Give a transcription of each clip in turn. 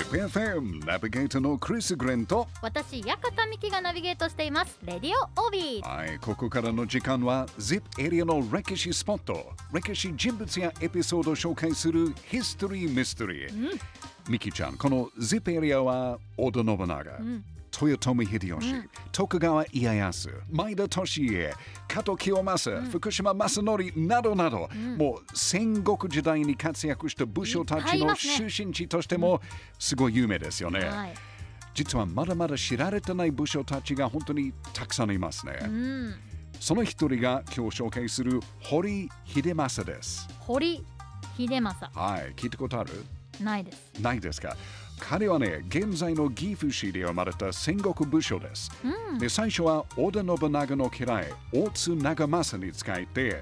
ZIPFM ナビゲーターのクリス・グレンと私館美希がナビゲートしています。レディオオビー。はい、ここからの時間は ZIP エリアの歴史スポット。歴史人物やエピソードを紹介するヒストリー・ミステリー、ミキちゃんこの ZIP エリアは織田信長、豊臣秀吉、徳川家康前田利家加藤清正、福島正則などなど、もう戦国時代に活躍した武将たちの出身地としてもすごい有名ですよね。はい実はまだまだ知られてない武将たちが本当にたくさんいますね。うんその一人が今日紹介する堀秀政です。堀秀政はい、聞いたことあるないですないですか彼はね、現在の岐阜市で生まれた戦国武将です。で最初は織田信長の家来、大津長政に仕えて、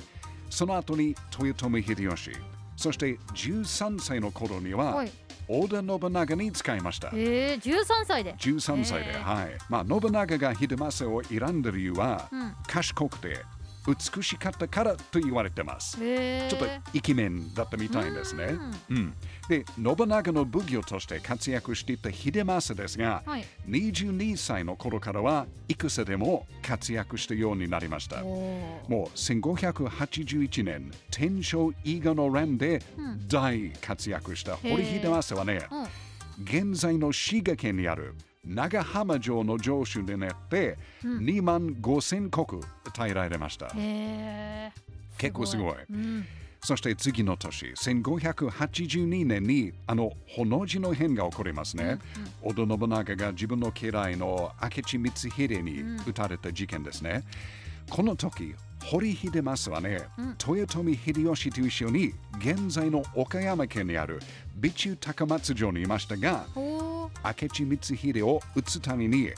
その後に豊臣秀吉、そして13歳の頃にははい織田信長に仕えました。えー、13歳で13歳で、はい。まあ、信長が秀政を選んだ理由は、うん賢くて美しかったからと言われてます。えー、ちょっとイケメンだったみたいですね。うん。で、信長の奉行として活躍していた秀政ですが、はい。22歳の頃からは戦でも活躍したようになりました。もう1581年、天正伊賀の乱で大活躍した堀秀政はね、うん。現在の滋賀県にある長浜城の城主でなって、2万5千石与えられました。へえ結構すごい。うんそして次の年、1582年にあの炎字の変が起こりますね。織田信長が自分の家来の明智光秀に撃たれた事件ですね。この時、堀秀政はね、豊臣秀吉と一緒に現在の岡山県にある備中高松城にいましたが、明智光秀を撃つために、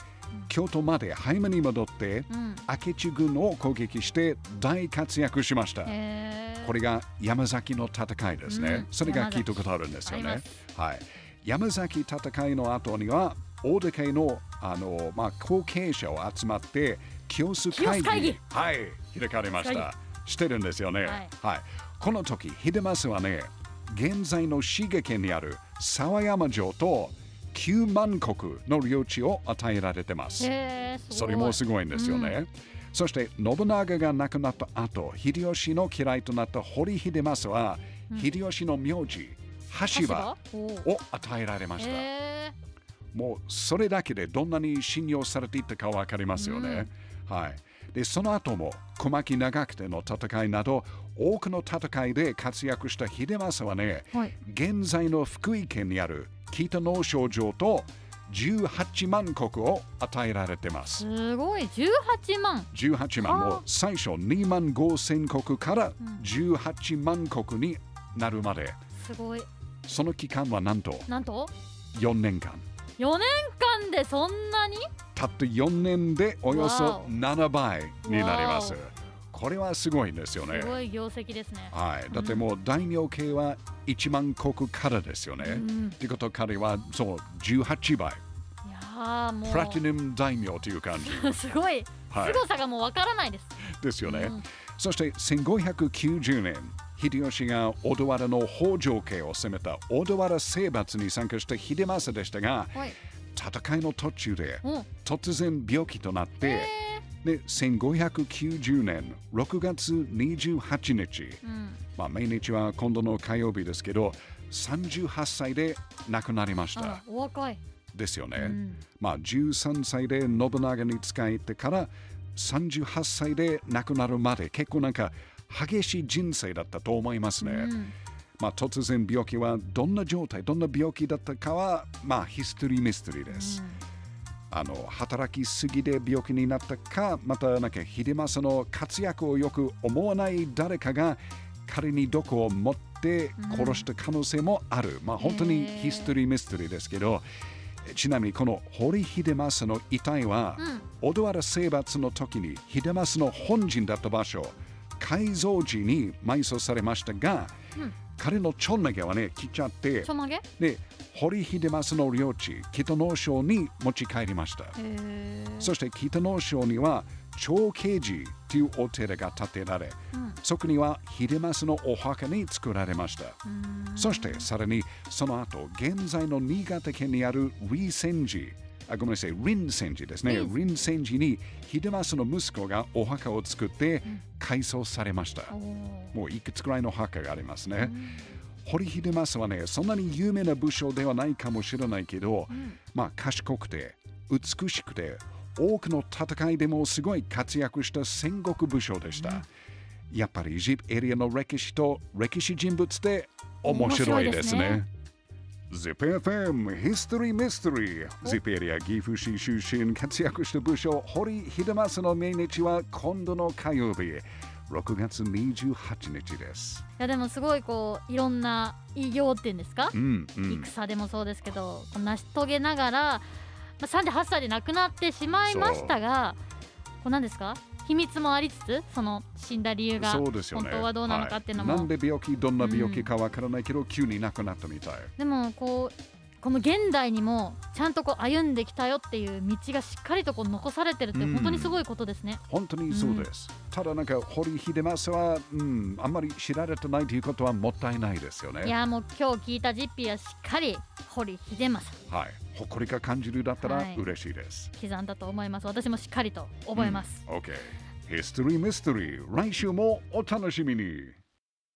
京都まで早めに戻って、うん明智軍を攻撃して大活躍しました。これが山崎の戦いですね。うんそれが聞いたことあるんですよねま。はい。山崎戦いの後には、大手会のあの、まあ、後継者を集まって、清須会議会議はい、開かれました。してるんですよね。はいはい。この時、秀政はね、現在の滋賀県にある沢山城と9万石の領地を与えられてます。それもすごいんですよね。そして信長が亡くなった後、秀吉の嫌いとなった堀秀政は、秀吉の名字、羽柴おーを与えられました。へもうそれだけでどんなに信用されていたかわかりますよね。はい。で、その後も小牧長久手の戦いなど多くの戦いで活躍した秀政はね、ーはい現在の福井県にある北農商城と18万石を与えられてます。すごい。18万。18万。はあもう最初2万5千国から18万国になるまで、すごい。その期間はなんと？なんと？4年間。4年間でそんなに？たった4年でおよそわお。7倍になります。わ。これはすごいんですよねす。ごい業績ですねはい、だってもう大名系は1万国からですよね。んってことは彼はそう18倍。いやーもうプラティナム大名という感じ すごい、はい凄さがもうわからないです。ですよね。うんそして1590年、秀吉が小田原の北条家を攻めた小田原征伐に参加した秀政でしたが、はい。戦いの途中でうん。突然病気となって、えで1590年6月28日、ーうん。まあ、命日は今度の火曜日ですけど38歳で亡くなりました、お若い。ですよね、うん。まあ13歳で信長に仕えてから38歳で亡くなるまで結構なんか激しい人生だったと思いますね、うん。まあ突然病気はどんな状態どんな病気だったかはまあヒストリーミステリーです、あの働きすぎで病気になったかまたなんか秀政の活躍をよく思わない誰かが彼に毒を持って殺した可能性もある、まあ本当にヒストリーミステリーですけどちなみにこの堀秀政の遺体は、小田原征伐の時に秀政の本陣だった場所改造時に埋葬されましたが、彼のちょんまげはね、切っちゃってちょ、まげ？へで、堀秀政の領地、北農省に持ち帰りました。えそして北農省には長慶寺というお寺が建てられ、うんそこには秀政のお墓に作られました。そしてさらにその後、現在の新潟県にあるリ泉寺、あごめんなさい、林泉寺ですね。林林泉寺に秀政の息子がお墓を作って改装されました。もういくつくらいの墓がありますね。堀秀政はね、そんなに有名な武将ではないかもしれないけど、まあ賢くて、美しくて、多くの戦いでもすごい活躍した戦国武将でした。やっぱり ZIP エリアの歴史と歴史人物で面白いですね。ZIPFM History Mystery ZIP エリア岐阜市出身活躍した武将堀秀政の命日は今度の火曜日6月28日です。いやでもすごいこういろんな偉業っていうんですか、うんうん、戦でもそうですけど成し遂げながら、まあ、38歳で亡くなってしまいましたがこう何ですか？秘密もありつつその死んだ理由が。本当はどうなのかっていうのも、はいなんで病気、どんな病気かわからないけど、急に亡くなったみたい。でもこうこの現代にもちゃんとこう歩んできたよっていう道がしっかりとこう残されてるってうん本当にすごいことですね。本当にそうです。ただなんか堀秀政は、うん、あんまり知られてないということはもったいないですよね。いやもう今日聞いたジッピーはしっかり堀秀政はい。誇りが感じるだったらはい嬉しいです。刻んだと思います。私もしっかりと覚えます。うん OK。ヒストリーミステリー、来週もお楽しみに。